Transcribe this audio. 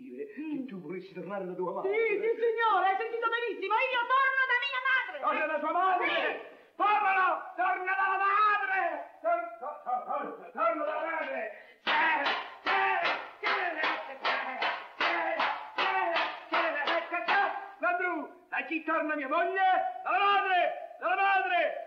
dire che mm. tu volessi tornare da tua madre. sì, sì, signore, hai sentito benissimo. Io torno da mia madre. Torna da tua madre! Sì. Tornalo! Torna dalla madre! Tor- tor- tor- Torna dalla madre! Eh, da chi torna mia moglie? Dalla madre! Dalla madre!